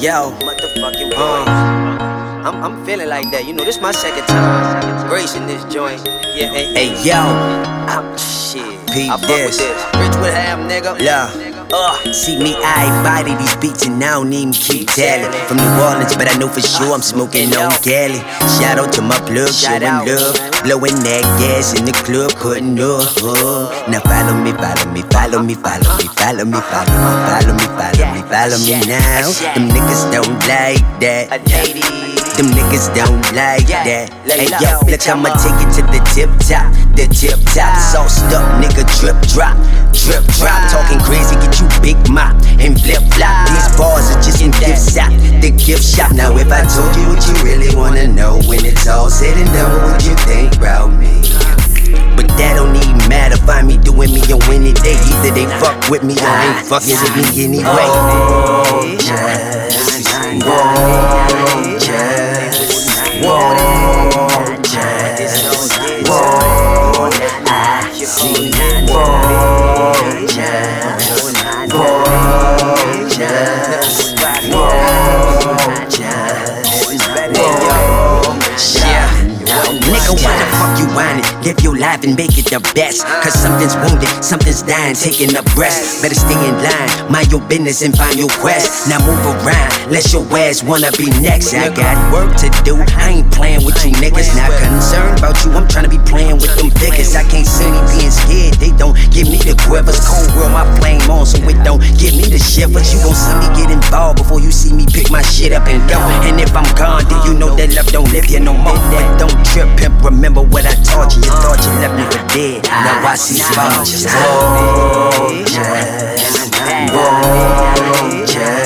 yo, Motherfucking uh. I'm, I'm feeling like that. You know, this my second time gracing this joint. Yeah, hey, hey. yo, I'm, shit. Peep I fuck this. with this. Rich with ham, nigga. yeah. Ugh. See me, I body these beats and I don't even keep tallying. From New Orleans, but I know for sure I'm smoking on Cali. Shout out to my plug, showing love. Blowing that gas in the club, putting up. uh. Now follow me, follow me, follow me, follow me, follow me, follow me, follow me, follow me, follow me now. Them niggas don't like that. Them niggas don't like that. Hey yo, look, bitch, I'ma take it to the tip top, the tip top. Sauced up, nigga, drip drop, drip drop. Talking crazy, and flip flop. These bars are just in gift shop, the gift shop. Now if I told you what you really wanna know, when it's all said and done, what would you think about me? But that don't even matter. Find me doing me on any day. Either they fuck with me or ain't fucking with me anyway. You whining? Live your life and make it the best. Cause something's wounded, something's dying, taking a breath. Better stay in line, mind your business and find your quest. Now move around, let your ass wanna be next. I got work to do, I ain't playing with you niggas. Not concerned about you, I'm trying to be playing with them figures. I can't see me being scared, they don't give me the quivers. Cold world, my flame on, so it don't give me the shivers. You gon' see me get involved before you see me pick my shit up and go. And if I'm gone, then you know that love don't live here no more. But don't trip, pimp, remember what dead. Now I see vultures. Vultures. Vultures.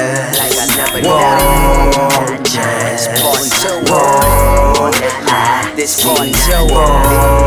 Vultures. Vultures. This part two.